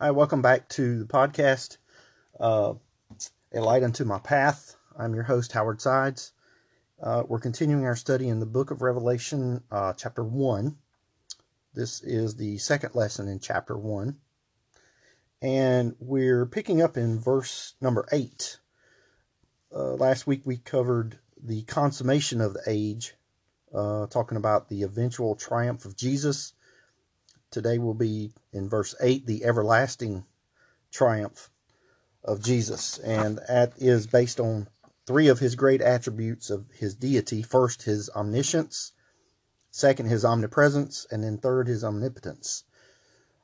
Hi, welcome back to the podcast, uh, A Light Unto My Path. I'm your host, Howard Sides. Uh, we're continuing our study in the book of Revelation, uh, chapter 1. This is the second lesson in chapter 1. And we're picking up in verse number 8. Uh, last week we covered the consummation of the age, uh, talking about the eventual triumph of Jesus Today will be in verse 8, the everlasting triumph of Jesus. And that is based on three of his great attributes of his deity. First, his omniscience. Second, his omnipresence. And then third, his omnipotence.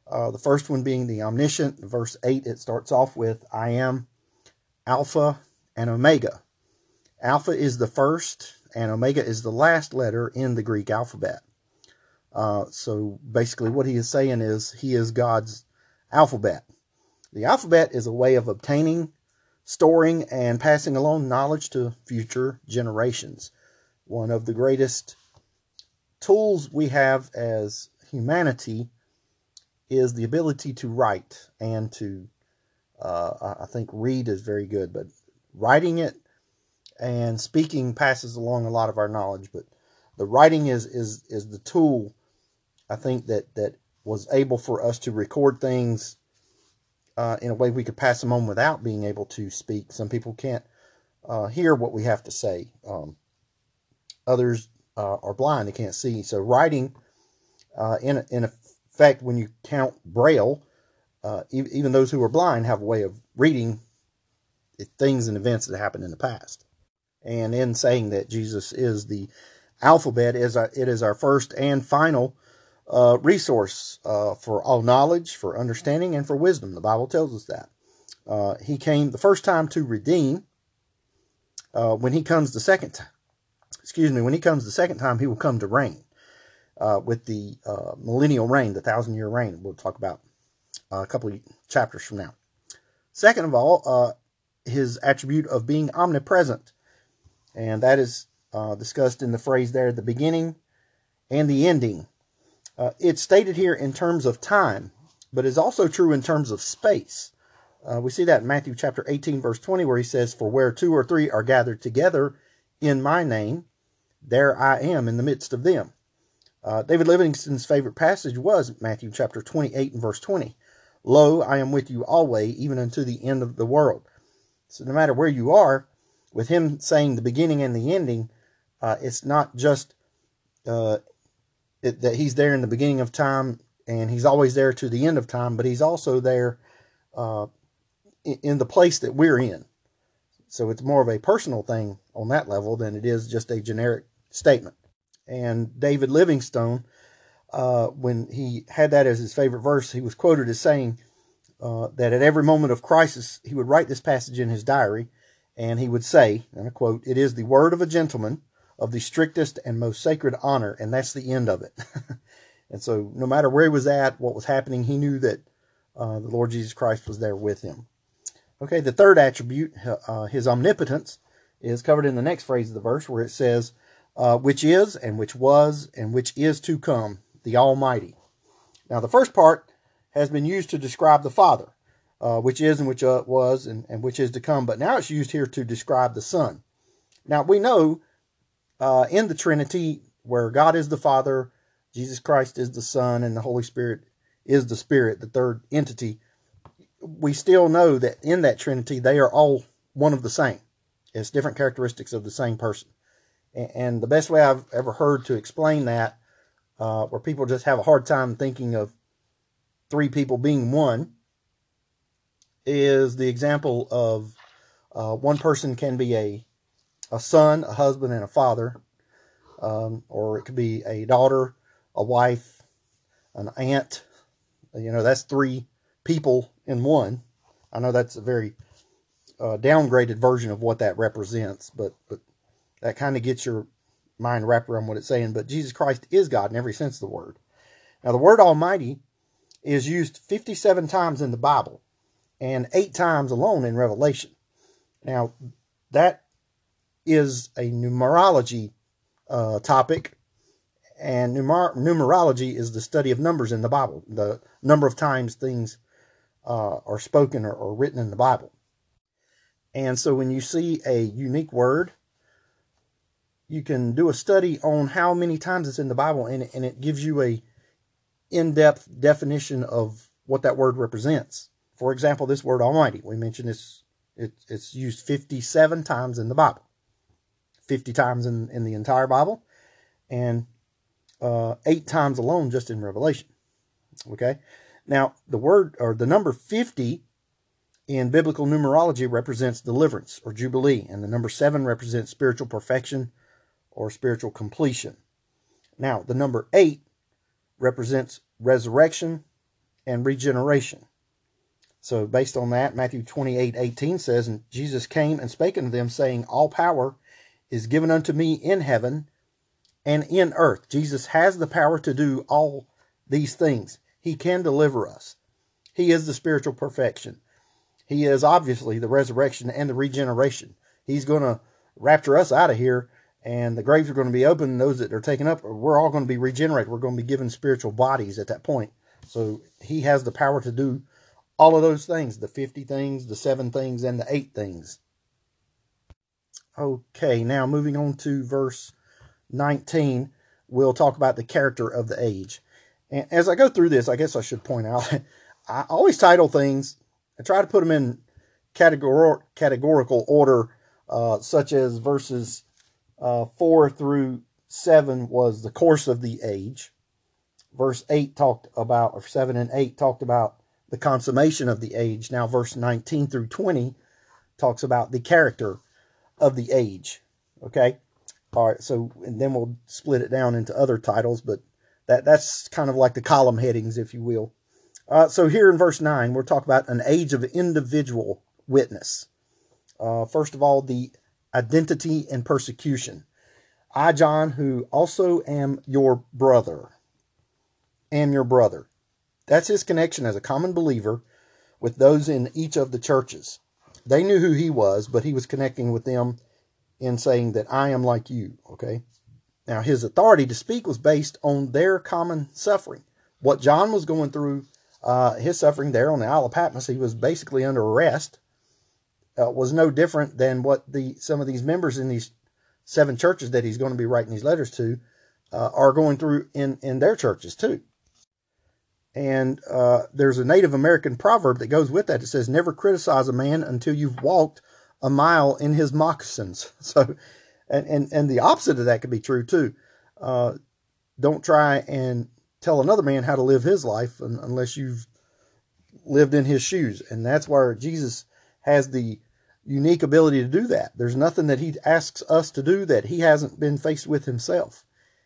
Uh, the first one being the omniscient. Verse 8, it starts off with, I am Alpha and Omega. Alpha is the first, and Omega is the last letter in the Greek alphabet. Uh, so basically, what he is saying is he is God's alphabet. The alphabet is a way of obtaining, storing, and passing along knowledge to future generations. One of the greatest tools we have as humanity is the ability to write and to, uh, I think, read is very good, but writing it and speaking passes along a lot of our knowledge. But the writing is is is the tool I think that that was able for us to record things uh, in a way we could pass them on without being able to speak. Some people can't uh, hear what we have to say. Um, others uh, are blind; they can't see. So writing, uh, in in effect, when you count Braille, uh, even those who are blind have a way of reading things and events that happened in the past. And in saying that Jesus is the alphabet, is it is our first and final uh, resource uh, for all knowledge, for understanding, and for wisdom. The Bible tells us that. Uh, he came the first time to redeem. Uh, when he comes the second time, excuse me, when he comes the second time, he will come to reign uh, with the uh, millennial reign, the thousand year reign. We'll talk about a couple of chapters from now. Second of all, his attribute of being omnipresent, and that is discussed in the phrase there at the beginning and the ending uh, it's stated here in terms of time, but is also true in terms of space. Uh, we see that in Matthew chapter 18, verse 20, where he says, For where two or three are gathered together in my name, there I am in the midst of them. Uh, David Livingstone's favorite passage was Matthew chapter 28 and verse 20. Lo, I am with you always, even unto the end of the world. So no matter where you are, with him saying the beginning and the ending, uh, it's not just uh, it, that he's there in the beginning of time and he's always there to the end of time, but he's also there uh, in, in the place that we're in. So it's more of a personal thing on that level than it is just a generic statement. And David Livingstone, uh, when he had that as his favorite verse, he was quoted as saying uh, that at every moment of crisis, he would write this passage in his diary, and he would say, and I quote, It is the word of a gentleman of the strictest and most sacred honor, and that's the end of it. and so, no matter where he was at, what was happening, he knew that uh, the Lord Jesus Christ was there with him. Okay, the third attribute, uh, his omnipotence, is covered in the next phrase of the verse where it says, uh, which is, and which was, and which is to come, the Almighty. Now, the first part has been used to describe the Father, uh, which is, and which uh, was, and, and which is to come, but now it's used here to describe the Son. Now, we know uh, in the Trinity, where God is the Father, Jesus Christ is the Son, and the Holy Spirit is the Spirit, the third entity, we still know that in that Trinity, they are all one of the same. It's different characteristics of the same person. And the best way I've ever heard to explain that, uh, where people just have a hard time thinking of three people being one, is the example of uh, one person can be a a son, a husband, and a father, um, or it could be a daughter, a wife, an aunt. You know, that's three people in one. I know that's a very uh, downgraded version of what that represents, but but that kind of gets your mind wrapped around what it's saying. But Jesus Christ is God in every sense of the word. Now, the word Almighty is used 57 times in the Bible and eight times alone in Revelation. Now, that is a numerology uh, topic, and numer- numerology is the study of numbers in the Bible, the number of times things uh, are spoken or, or written in the Bible. And so when you see a unique word, you can do a study on how many times it's in the Bible, and, and it gives you a in-depth definition of what that word represents. For example, this word Almighty, we mentioned this, it, it's used 57 times in the Bible, 50 times in, in the entire Bible, and uh, eight times alone just in Revelation. Okay, now the word or the number 50 in biblical numerology represents deliverance or jubilee, and the number seven represents spiritual perfection or spiritual completion. Now, the number eight represents resurrection and regeneration. So, based on that, Matthew 28 18 says, And Jesus came and spake unto them, saying, All power is given unto me in heaven and in earth. Jesus has the power to do all these things. He can deliver us. He is the spiritual perfection. He is obviously the resurrection and the regeneration. He's going to rapture us out of here, and the graves are going to be open. Those that are taken up, we're all going to be regenerated. We're going to be given spiritual bodies at that point. So he has the power to do all of those things the 50 things, the seven things, and the eight things. Okay, now moving on to verse 19, we'll talk about the character of the age. And as I go through this, I guess I should point out I always title things I try to put them in categor- categorical order, uh, such as verses uh, 4 through 7 was the course of the age. Verse 8 talked about, or 7 and 8 talked about the consummation of the age. Now, verse 19 through 20 talks about the character of the age. Okay? All right, so and then we'll split it down into other titles, but that that's kind of like the column headings, if you will. Uh, so here in verse 9, we're talking about an age of individual witness. Uh, first of all, the identity and persecution. I, John, who also am your brother, am your brother. That's his connection as a common believer with those in each of the churches. They knew who he was, but he was connecting with them in saying that I am like you, okay? Now, his authority to speak was based on their common suffering. What John was going through uh, his suffering there on the Isle of Patmos, he was basically under arrest, uh, was no different than what the some of these members in these seven churches that he's going to be writing these letters to uh, are going through in, in their churches too. And uh, there's a Native American proverb that goes with that. It says, "Never criticize a man until you've walked a mile in his moccasins." So, and and and the opposite of that could be true too. Uh, don't try and tell another man how to live his life unless you've lived in his shoes. And that's where Jesus has the unique ability to do that. There's nothing that he asks us to do that he hasn't been faced with himself.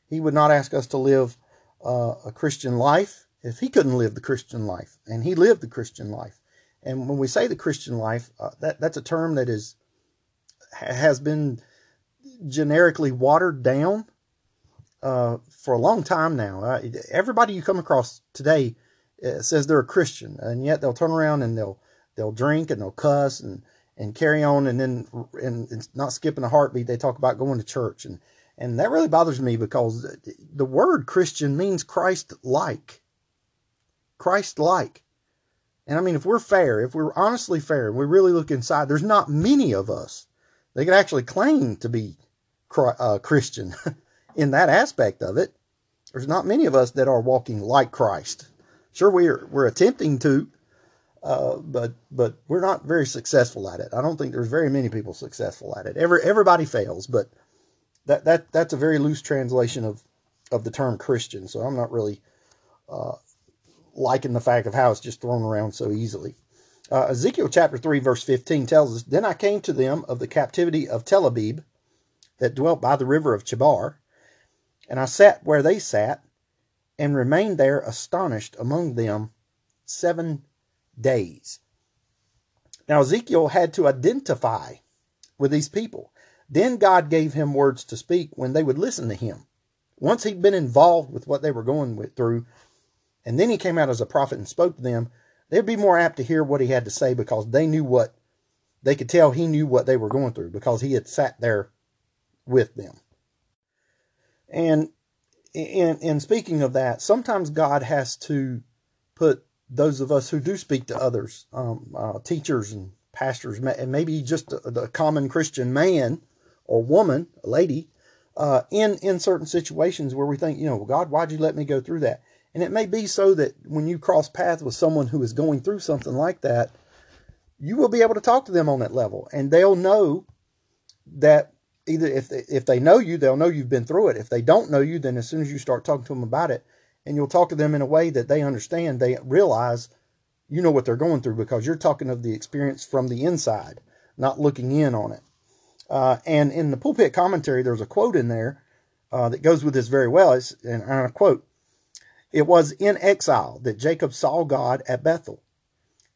He would not ask us to live uh, a Christian life if he couldn't live the Christian life, and he lived the Christian life. And when we say the Christian life, uh, that that's a term that is has been generically watered down uh, for a long time now. Uh, everybody you come across today uh, says they're a Christian, and yet they'll turn around and they'll they'll drink and they'll cuss and and carry on, and then and, and not skipping a heartbeat. They talk about going to church, and and that really bothers me because the word Christian means Christ like. Christ like. And I mean, if we're fair, if we're honestly fair, and we really look inside, there's not many of us that can actually claim to be uh, Christian. in that aspect of it. There's not many of us that are walking like Christ. Sure, we're we're attempting to, uh, but but we're not very successful at it. I don't think there's very many people successful at it. Every everybody fails, but that that that's a very loose translation of of the term Christian. So I'm not really uh, liking the fact of how it's just thrown around so easily. Uh, Ezekiel chapter 3, verse 15 tells us Then I came to them of the captivity of Tel Abib that dwelt by the river of Chebar, and I sat where they sat, and remained there astonished among them seven days. Now, Ezekiel had to identify with these people. Then God gave him words to speak when they would listen to him. Once he'd been involved with what they were going with, through, and then he came out as a prophet and spoke to them, they'd be more apt to hear what he had to say because they knew what, they could tell he knew what they were going through because he had sat there with them. And in, in speaking of that, sometimes God has to put those of us who do speak to others, um, uh, teachers and pastors, and maybe just the, common Christian man or woman, a lady, uh, in in certain situations where we think, you know, God, why'd you let me go through that? And it may be so that when you cross paths with someone who is going through something like that, you will be able to talk to them on that level, and they'll know that either if they, if they know you, they'll know you've been through it. If they don't know you, then as soon as you start talking to them about it, and you'll talk to them in a way that they understand, they realize you know what they're going through because you're talking of the experience from the inside, not looking in on it. Uh, and in the pulpit commentary, there's a quote in there uh, that goes with this very well. It's, and I quote, It was in exile that Jacob saw God at Bethel,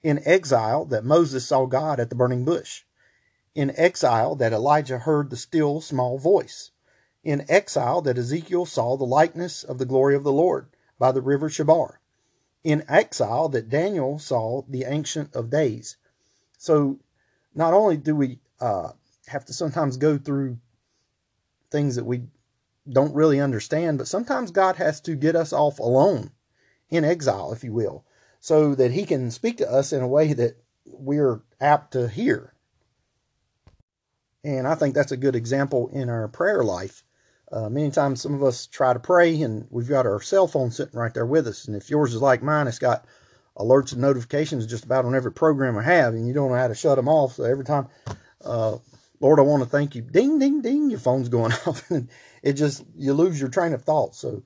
in exile that Moses saw God at the burning bush, in exile that Elijah heard the still small voice, in exile that Ezekiel saw the likeness of the glory of the Lord by the river Chebar, in exile that Daniel saw the Ancient of Days. So not only do we uh, have to sometimes go through things that we don't really understand, but sometimes God has to get us off alone in exile, if you will, so that He can speak to us in a way that we're apt to hear. And I think that's a good example in our prayer life. Uh, many times, some of us try to pray, and we've got our cell phone sitting right there with us. And if yours is like mine, it's got alerts and notifications just about on every program I have, and you don't know how to shut them off. So every time uh, Lord, I want to thank you. Ding, ding, ding. Your phone's going off. and it just, you lose your train of thought. So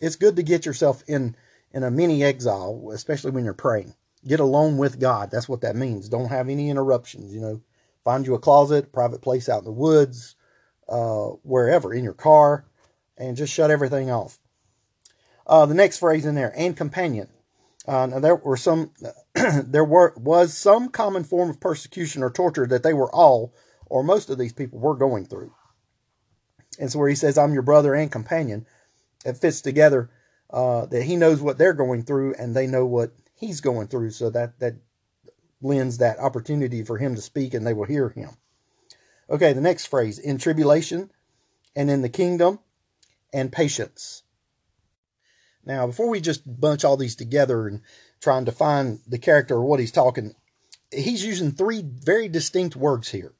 it's good to get yourself in, in a mini exile, especially when you're praying. Get alone with God. That's what that means. Don't have any interruptions. You know, find you a closet, private place out in the woods, uh, wherever, in your car, and just shut everything off. Uh, the next phrase in there, and companion. Uh, now there were some, there were was some common form of persecution or torture that they were all or most of these people were going through. And so where he says, I'm your brother and companion, it fits together uh, that he knows what they're going through and they know what he's going through. So that, that lends that opportunity for him to speak and they will hear him. Okay, the next phrase in tribulation and in the kingdom and patience. Now, before we just bunch all these together and try and define the character or what he's talking, he's using three very distinct words here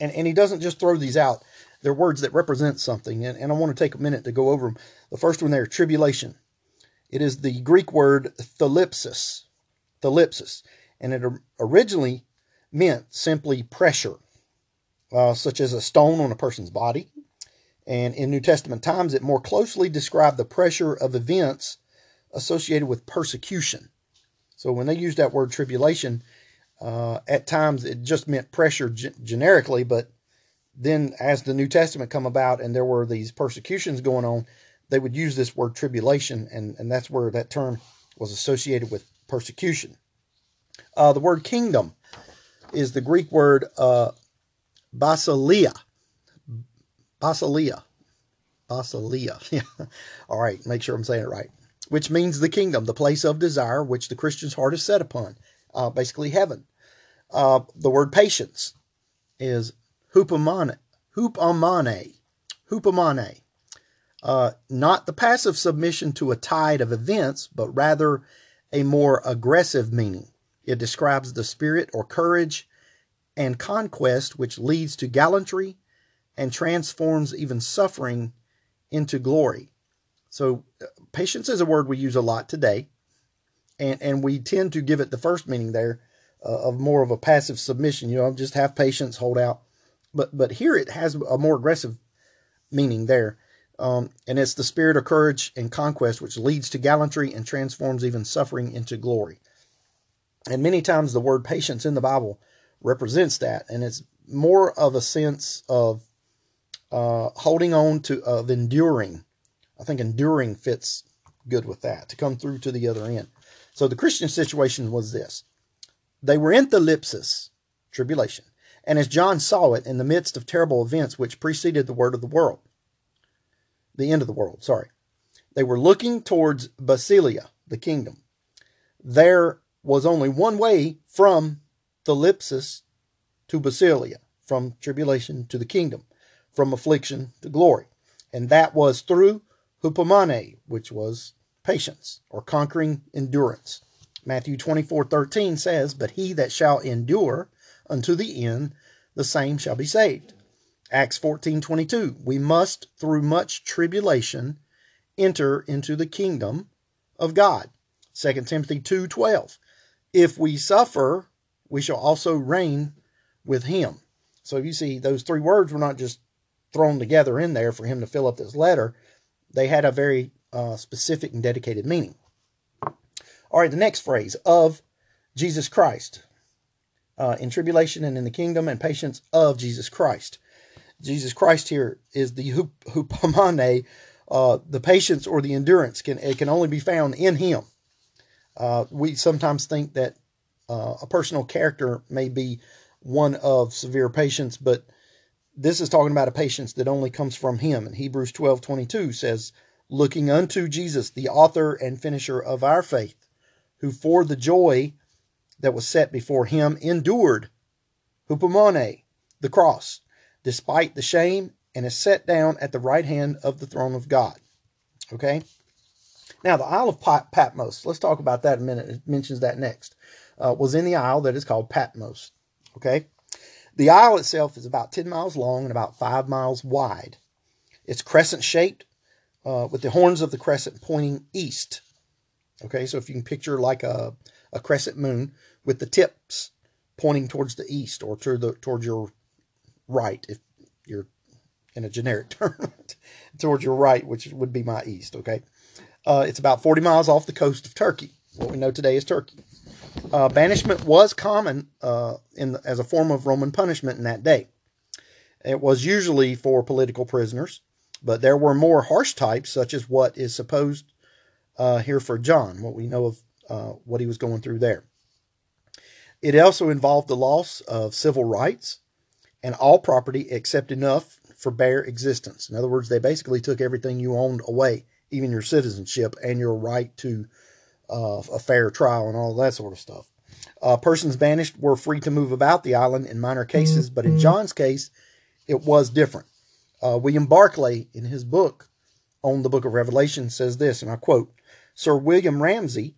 and, and he doesn't just throw these out. They're words that represent something. And, and I want to take a minute to go over them. The first one there, tribulation. It is the Greek word thalipsis. Thalipsis. And it originally meant simply pressure, uh, such as a stone on a person's body. And in New Testament times, it more closely described the pressure of events associated with persecution. So when they use that word tribulation, uh, at times, it just meant pressure g- generically, but then as the New Testament come about and there were these persecutions going on, they would use this word tribulation, and, and that's where that term was associated with persecution. Uh, the word kingdom is the Greek word uh, basileia. Basileia. Basileia. Yeah. All right, make sure I'm saying it right. Which means the kingdom, the place of desire which the Christian's heart is set upon uh, basically heaven. Uh, the word patience is hupomane, hupomane, hupomane. Uh, not the passive submission to a tide of events, but rather a more aggressive meaning. It describes the spirit or courage and conquest which leads to gallantry and transforms even suffering into glory. So, uh, patience is a word we use a lot today and and we tend to give it the first meaning there uh, of more of a passive submission. You know, just have patience, hold out. But but here it has a more aggressive meaning there, um, and it's the spirit of courage and conquest which leads to gallantry and transforms even suffering into glory. And many times the word patience in the Bible represents that, and it's more of a sense of uh, holding on to of enduring. I think enduring fits good with that to come through to the other end. So the Christian situation was this they were in thalipsis, tribulation, and as John saw it in the midst of terrible events which preceded the word of the world, the end of the world, sorry. They were looking towards Basileia, the kingdom. There was only one way from thalipsis to Basileia, from tribulation to the kingdom, from affliction to glory. And that was through hupomane, which was patience or conquering endurance. Matthew 24 13 says, But he that shall endure unto the end, the same shall be saved. Acts 14 22, we must through much tribulation enter into the kingdom of God. 2 Timothy 2 12, if we suffer, we shall also reign with him. So you see, those three words were not just thrown together in there for him to fill up this letter, they had a very uh, specific and dedicated meaning. All right, the next phrase of Jesus Christ. Uh, in tribulation and in the kingdom and patience of Jesus Christ. Jesus Christ here is the hupomone, uh, the patience or the endurance can it can only be found in Him. Uh, we sometimes think that uh, a personal character may be one of severe patience, but this is talking about a patience that only comes from Him. And Hebrews twelve twenty two says, "Looking unto Jesus, the author and finisher of our faith." who for the joy that was set before him endured hupomone, the cross, despite the shame, and is set down at the right hand of the throne of God. Okay? Now, the Isle of Patmos, let's talk about that a minute. It mentions that next. Uh, was in the isle that is called Patmos. Okay? The isle itself is about 10 miles long and about 5 miles wide. It's crescent shaped, uh, with the horns of the crescent pointing east. Okay, so if you can picture like a, a crescent moon with the tips pointing towards the east or to the towards your right, if you're in a generic term, towards your right, which would be my east. Okay, uh, it's about 40 miles off the coast of Turkey. What we know today is Turkey. Uh, banishment was common uh, in as a form of Roman punishment in that day. It was usually for political prisoners, but there were more harsh types, such as what is supposed uh, here for John, what we know of uh, what he was going through there. It also involved the loss of civil rights and all property except enough for bare existence. In other words, they basically took everything you owned away, even your citizenship and your right to uh, a fair trial and all that sort of stuff. Uh, persons banished were free to move about the island in minor cases, but in John's case, it was different. Uh, William Barclay, in his book on the book of Revelation, says this, and I quote Sir William Ramsay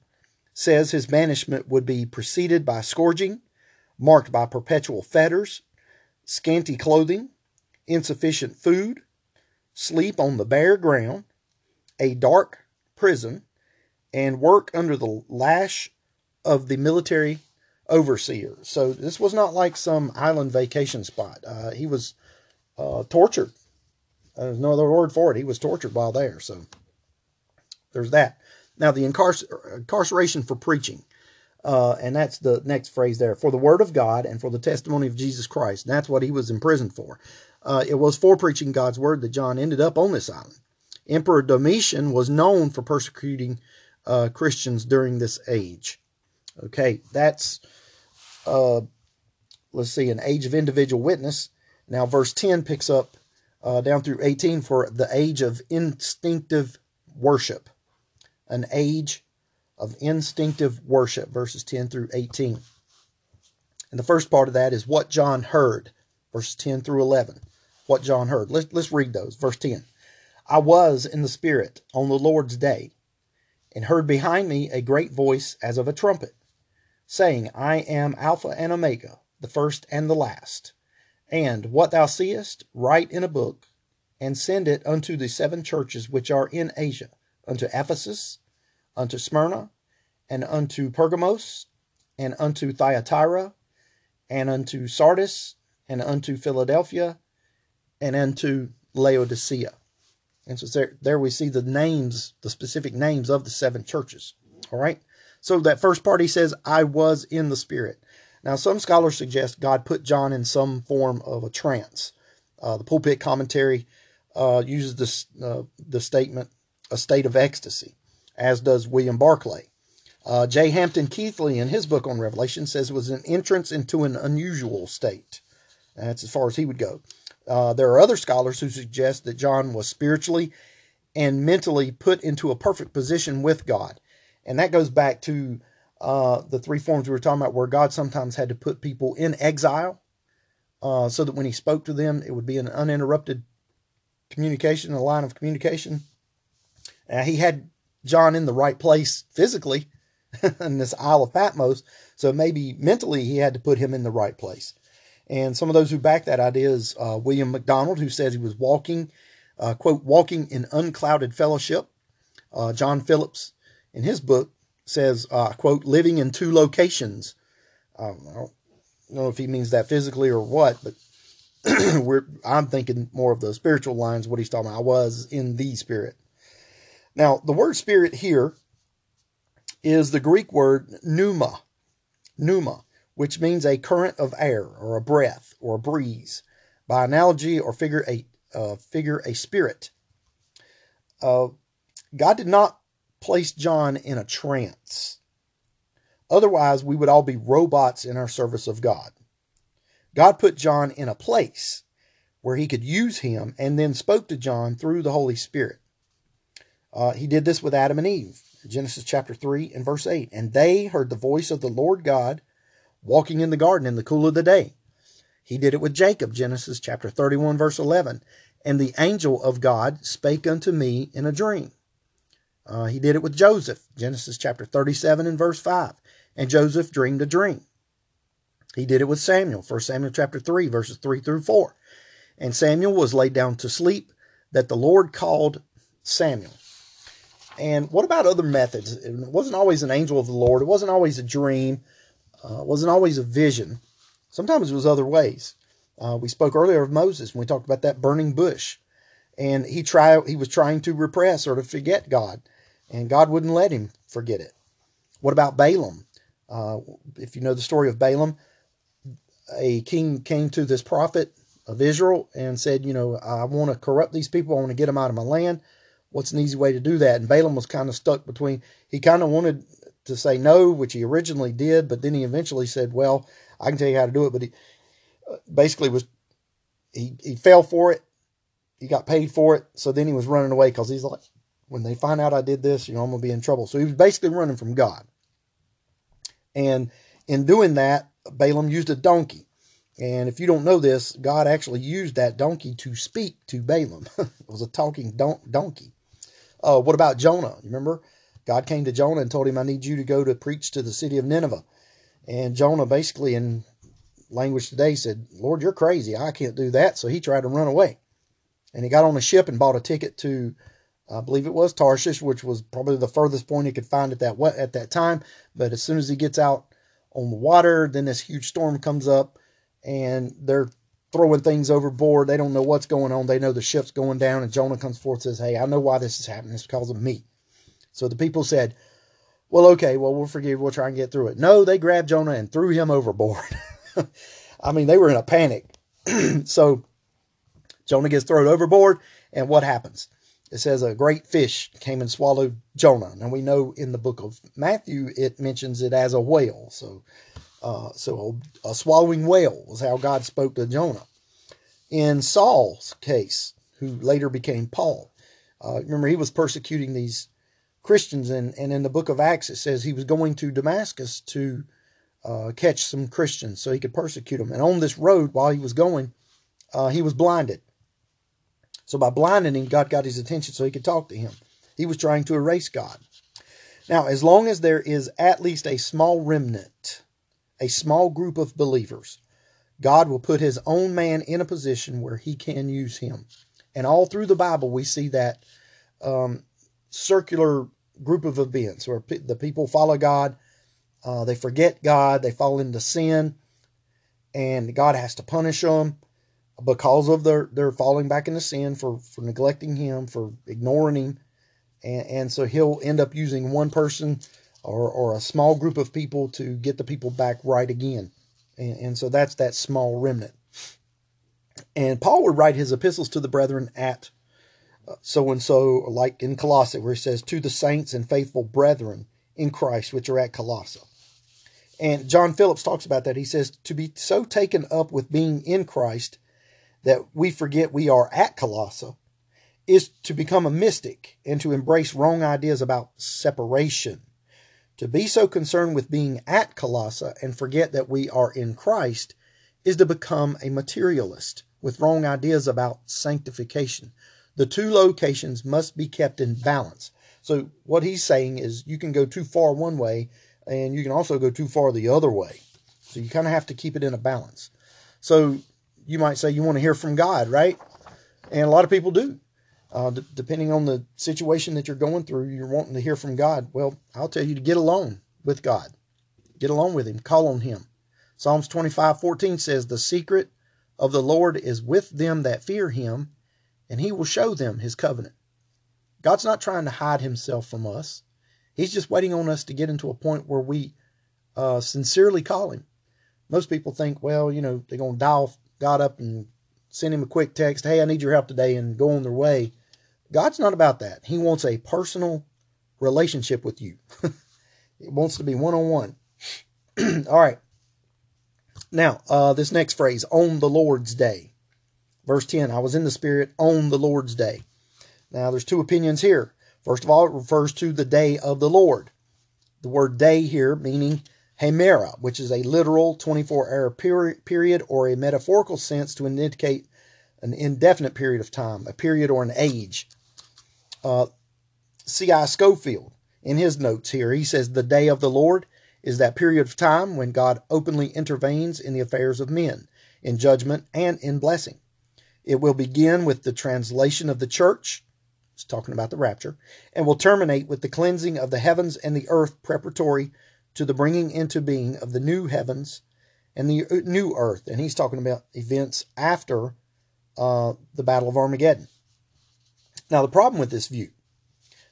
says his banishment would be preceded by scourging, marked by perpetual fetters, scanty clothing, insufficient food, sleep on the bare ground, a dark prison, and work under the lash of the military overseer. So this was not like some island vacation spot. Uh, he was uh, tortured. There's no other word for it. He was tortured while there. So there's that. Now, the incarcer- incarceration for preaching, uh, and that's the next phrase there for the word of God and for the testimony of Jesus Christ. And that's what he was imprisoned for. Uh, it was for preaching God's word that John ended up on this island. Emperor Domitian was known for persecuting uh, Christians during this age. Okay, that's, uh, let's see, an age of individual witness. Now, verse 10 picks up uh, down through 18 for the age of instinctive worship an age of instinctive worship, verses 10 through 18. And the first part of that is what John heard, verses 10 through 11. What John heard. Let's, let's read those. Verse 10. I was in the Spirit on the Lord's day, and heard behind me a great voice as of a trumpet, saying, I am Alpha and Omega, the first and the last. And what thou seest, write in a book, and send it unto the seven churches which are in Asia unto Ephesus, unto Smyrna, and unto Pergamos, and unto Thyatira, and unto Sardis, and unto Philadelphia, and unto Laodicea. And so there, there we see the names, the specific names of the seven churches. All right. So that first part he says, I was in the Spirit. Now, some scholars suggest God put John in some form of a trance. Uh, the pulpit commentary uh, uses this, uh, the statement, a state of ecstasy, as does William Barclay. Uh, J. Hampton Keathley, in his book on Revelation, says it was an entrance into an unusual state. That's as far as he would go. Uh, there are other scholars who suggest that John was spiritually and mentally put into a perfect position with God. And that goes back to uh, the three forms we were talking about, where God sometimes had to put people in exile uh, so that when he spoke to them, it would be an uninterrupted communication, a line of communication. He had John in the right place physically in this Isle of Patmos. So maybe mentally he had to put him in the right place. And some of those who back that idea is uh, William MacDonald, who says he was walking, uh, quote, walking in unclouded fellowship. Uh, John Phillips, in his book, says, uh, quote, living in two locations. Um, I don't know if he means that physically or what, but we're, I'm thinking more of the spiritual lines, what he's talking about. I was in the spirit. Now, the word spirit here is the Greek word pneuma, pneuma, which means a current of air or a breath or a breeze. By analogy or figure a uh, figure a spirit. Uh, God did not place John in a trance. Otherwise, we would all be robots in our service of God. God put John in a place where he could use him and then spoke to John through the Holy Spirit. Uh, he did this with Adam and Eve. Genesis chapter 3 and verse 8. And they heard the voice of the Lord God walking in the garden in the cool of the day. He did it with Jacob, Genesis chapter 31, verse 11. And the angel of God spake unto me in a dream. Uh, he did it with Joseph, Genesis chapter 37 and verse 5. And Joseph dreamed a dream. He did it with Samuel, 1 Samuel chapter 3, verses 3 through 4. And Samuel was laid down to sleep, that the Lord called Samuel. And what about other methods? It wasn't always an angel of the Lord. It wasn't always a dream. Uh, it wasn't always a vision. Sometimes it was other ways. Uh, we spoke earlier of Moses when we talked about that burning bush, and he try he was trying to repress or to forget God, and God wouldn't let him forget it. What about Balaam? Uh, if you know the story of Balaam, a king came to this prophet of Israel and said, "You know, I want to corrupt these people. I want to get them out of my land. What's an easy way to do that?" And Balaam was kind of stuck between. He kind of wanted to say no, which he originally did, but then he eventually said, "Well, I can tell you how to do it." But he uh, basically was he he fell for it. He got paid for it, so then he was running away because he's like, when they find out I did this, you know, I'm gonna be in trouble. So he was basically running from God. And in doing that, Balaam used a donkey. And if you don't know this, God actually used that donkey to speak to Balaam. it was a talking don- donkey. Uh, what about Jonah? You remember? God came to Jonah and told him, I need you to go to preach to the city of Nineveh. And Jonah basically, in language today, said, Lord, you're crazy. I can't do that. So he tried to run away. And he got on a ship and bought a ticket to, I believe it was Tarshish, which was probably the furthest point he could find at that at that time. But as soon as he gets out on the water, then this huge storm comes up, and they're throwing things overboard. They don't know what's going on. They know the ship's going down, and Jonah comes forth and says, "Hey, I know why this is happening. It's because of me." So the people said, Well, okay, well, we'll forgive, we'll try and get through it. No, they grabbed Jonah and threw him overboard. I mean, they were in a panic. so Jonah gets thrown overboard, and what happens? It says a great fish came and swallowed Jonah. Now we know in the book of Matthew it mentions it as a whale. So, uh, so a, a swallowing whale was how God spoke to Jonah. In Saul's case, who later became Paul, uh, remember he was persecuting these Christians. And, and in the book of Acts, it says he was going to Damascus to uh, catch some Christians so he could persecute them. And on this road, while he was going, uh, he was blinded. So by blinding him, God got his attention so he could talk to him. He was trying to erase God. Now, as long as there is at least a small remnant, a small group of believers, God will put his own man in a position where he can use him. And all through the Bible, we see that um, circular group of events where the people follow God, uh, they forget God, they fall into sin, and God has to punish them because of their, their falling back into sin for, for neglecting Him, for ignoring Him. And, and so He'll end up using one person or, or a small group of people to get the people back right again. And, and so that's that small remnant. And Paul would write his epistles to the brethren at so and so, like in Colossae, where he says, To the saints and faithful brethren in Christ, which are at Colossae. And John Phillips talks about that. He says, To be so taken up with being in Christ that we forget we are at Colossae is to become a mystic and to embrace wrong ideas about separation. To be so concerned with being at Colossae and forget that we are in Christ is to become a materialist with wrong ideas about sanctification. The two locations must be kept in balance. So what he's saying is you can go too far one way and you can also go too far the other way. So you kind of have to keep it in a balance. So you might say you want to hear from God, right? And a lot of people do. Uh, d- depending on the situation that you're going through, you're wanting to hear from God. Well, I'll tell you to get alone with God. Get along with Him. Call on Him. Psalms 25 14 says, The secret of the Lord is with them that fear Him, and He will show them His covenant. God's not trying to hide himself from us. He's just waiting on us to get into a point where we uh, sincerely call him. Most people think, well, you know, they're going to dial God up and sent him a quick text, hey, I need your help today, and go on their way. God's not about that. He wants a personal relationship with you. it wants to be one on one. All right. Now, uh, this next phrase, on the Lord's day. Verse 10 I was in the Spirit on the Lord's day. Now, there's two opinions here. First of all, it refers to the day of the Lord. The word day here meaning hemera, which is a literal 24 hour period or a metaphorical sense to indicate an indefinite period of time, a period or an age. Uh, C.I. Scofield, in his notes here, he says, The day of the Lord is that period of time when God openly intervenes in the affairs of men, in judgment and in blessing. It will begin with the translation of the church talking about the rapture, and will terminate with the cleansing of the heavens and the earth preparatory to the bringing into being of the new heavens and the uh, new earth. And he's talking about events after uh, the Battle of Armageddon. Now, the problem with this view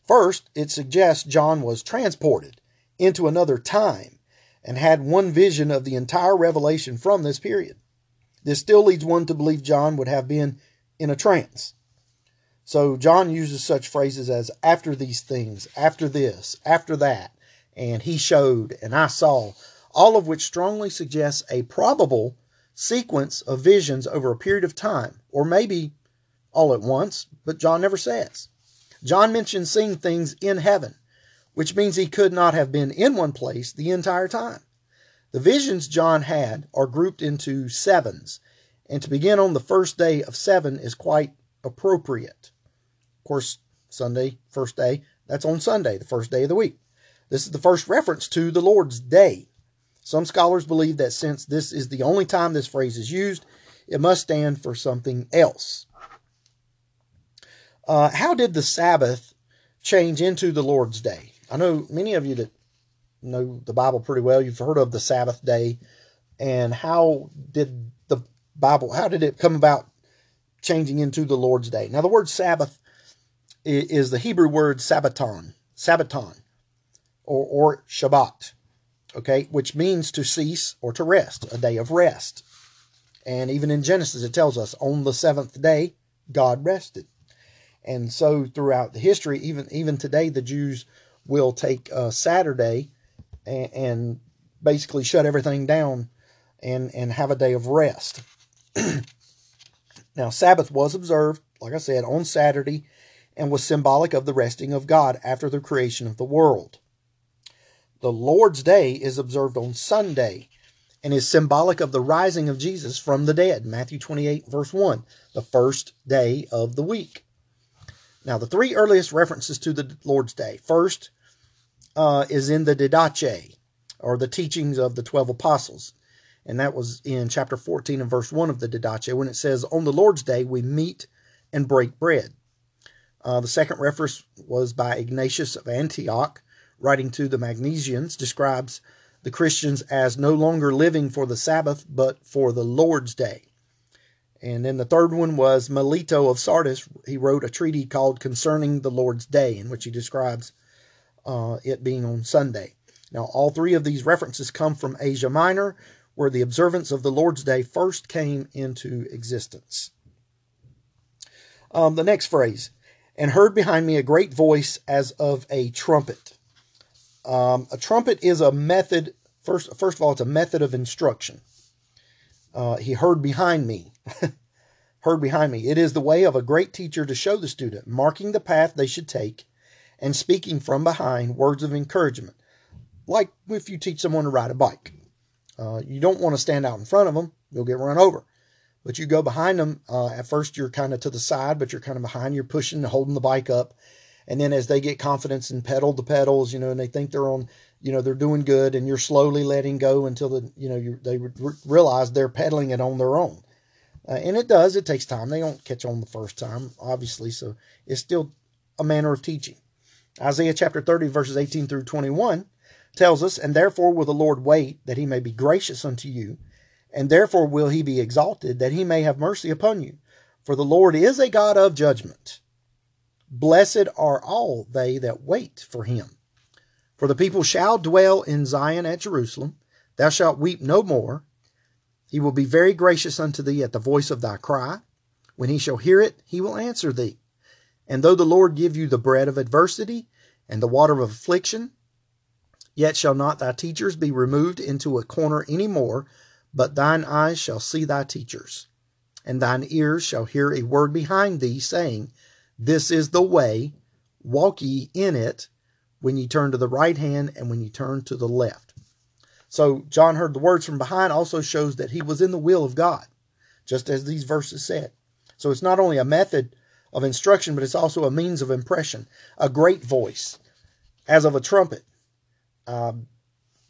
first, it suggests John was transported into another time and had one vision of the entire revelation from this period. This still leads one to believe John would have been in a trance. So John uses such phrases as after these things, after this, after that, and he showed, and I saw, all of which strongly suggests a probable sequence of visions over a period of time, or maybe all at once, but John never says. John mentions seeing things in heaven, which means he could not have been in one place the entire time. The visions John had are grouped into sevens, and to begin on the first day of seven is quite appropriate Of course, Sunday, first day, that's on Sunday, the first day of the week. This is the first reference to the Lord's Day. Some scholars believe that since this is the only time this phrase is used, it must stand for something else. Uh, how did the Sabbath change into the Lord's Day? I know many of you that know the Bible pretty well, you've heard of the Sabbath day. And how did the Bible, how did it come about changing into the Lord's Day? Now, the word Sabbath is the Hebrew word sabbaton, sabbaton, or, or Shabbat, okay, which means to cease or to rest, a day of rest. And even in Genesis, it tells us on the seventh day, God rested. And so throughout the history, even even today, the Jews will take a Saturday and, and basically shut everything down and, and have a day of rest. now, Sabbath was observed, like I said, on Saturday and was symbolic of the resting of God after the creation of the world. The Lord's Day is observed on Sunday and is symbolic of the rising of Jesus from the dead. Matthew 28, verse 1, the first day of the week. Now, the three earliest references to the Lord's Day. First uh, is in the Didache, or the teachings of the 12 apostles. And that was in chapter 14 and verse 1 of the Didache, when it says, On the Lord's Day we meet and break bread. Uh, the second reference was by Ignatius of Antioch, writing to the Magnesians, describes the Christians as no longer living for the Sabbath, but for the Lord's Day. And then the third one was Melito of Sardis. He wrote a treaty called Concerning the Lord's Day, in which he describes uh, it being on Sunday. Now, all three of these references come from Asia Minor, where the observance of the Lord's Day first came into existence. Um, the next phrase, and heard behind me a great voice as of a trumpet. Um, a trumpet is a method, first, first of all, it's a method of instruction. Uh, he heard behind me. heard behind me. It is the way of a great teacher to show the student, marking the path they should take and speaking from behind words of encouragement. Like if you teach someone to ride a bike. Uh, you don't want to stand out in front of them, you'll get run over but you go behind them. Uh, at first, you're kind of to the side, but you're kind of behind. You're pushing, holding the bike up, And then as they get confidence and pedal the pedals, you know, and they think they're on, you know, they're doing good, and you're slowly letting go until the, you know, you they re- realize they're pedaling it on their own. Uh, and it does. It takes time. They don't catch on the first time, obviously. So it's still a manner of teaching. Isaiah chapter 30, verses 18 through 21 tells us, And therefore will the Lord wait that he may be gracious unto you, and therefore will he be exalted that he may have mercy upon you. For the Lord is a God of judgment. Blessed are all they that wait for him. For the people shall dwell in Zion at Jerusalem. Thou shalt weep no more. He will be very gracious unto thee at the voice of thy cry. When he shall hear it, he will answer thee. And though the Lord give you the bread of adversity and the water of affliction, yet shall not thy teachers be removed into a corner any more, but thine eyes shall see thy teachers and thine ears shall hear a word behind thee, saying, This is the way, walk ye in it, when ye turn to the right hand and when ye turn to the left. So John heard the words from behind also shows that he was in the will of God, just as these verses said. So it's not only a method of instruction, but it's also a means of impression. A great voice, as of a trumpet. Um,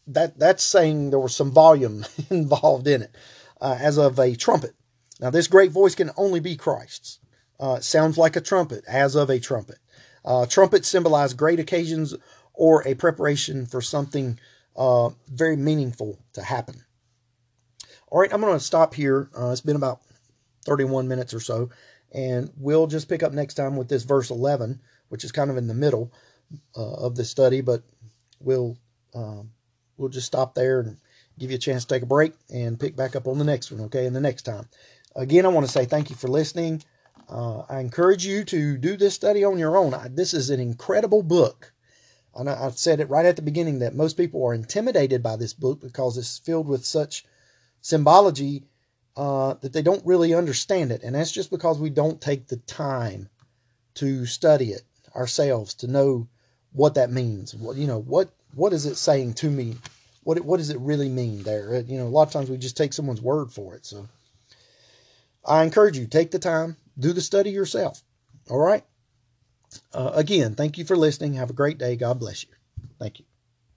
that that's saying there was some volume involved in it, uh, as of a trumpet. Now, this great voice can only be Christ's. Uh, sounds like a trumpet, as of a trumpet. Uh, trumpets symbolize great occasions or a preparation for something uh, very meaningful to happen. All right, I'm going to stop here. Uh, it's been about 31 minutes or so, and we'll just pick up next time with this verse 11, which is kind of in the middle uh, of the study, but we'll um, we'll just stop there and give you a chance to take a break and pick back up on the next one, okay, in the next time. Again, I want to say thank you for listening. Uh, I encourage you to do this study on your own. I, this is an incredible book. And I, I said it right at the beginning that most people are intimidated by this book because it's filled with such symbology uh, that they don't really understand it. And that's just because we don't take the time to study it ourselves to know what that means. What you know, what what is it saying to me? What what does it really mean there? You know, a lot of times we just take someone's word for it. So I encourage you, take the time, do the study yourself. All right? Uh, again, thank you for listening. Have a great day. God bless you. Thank you.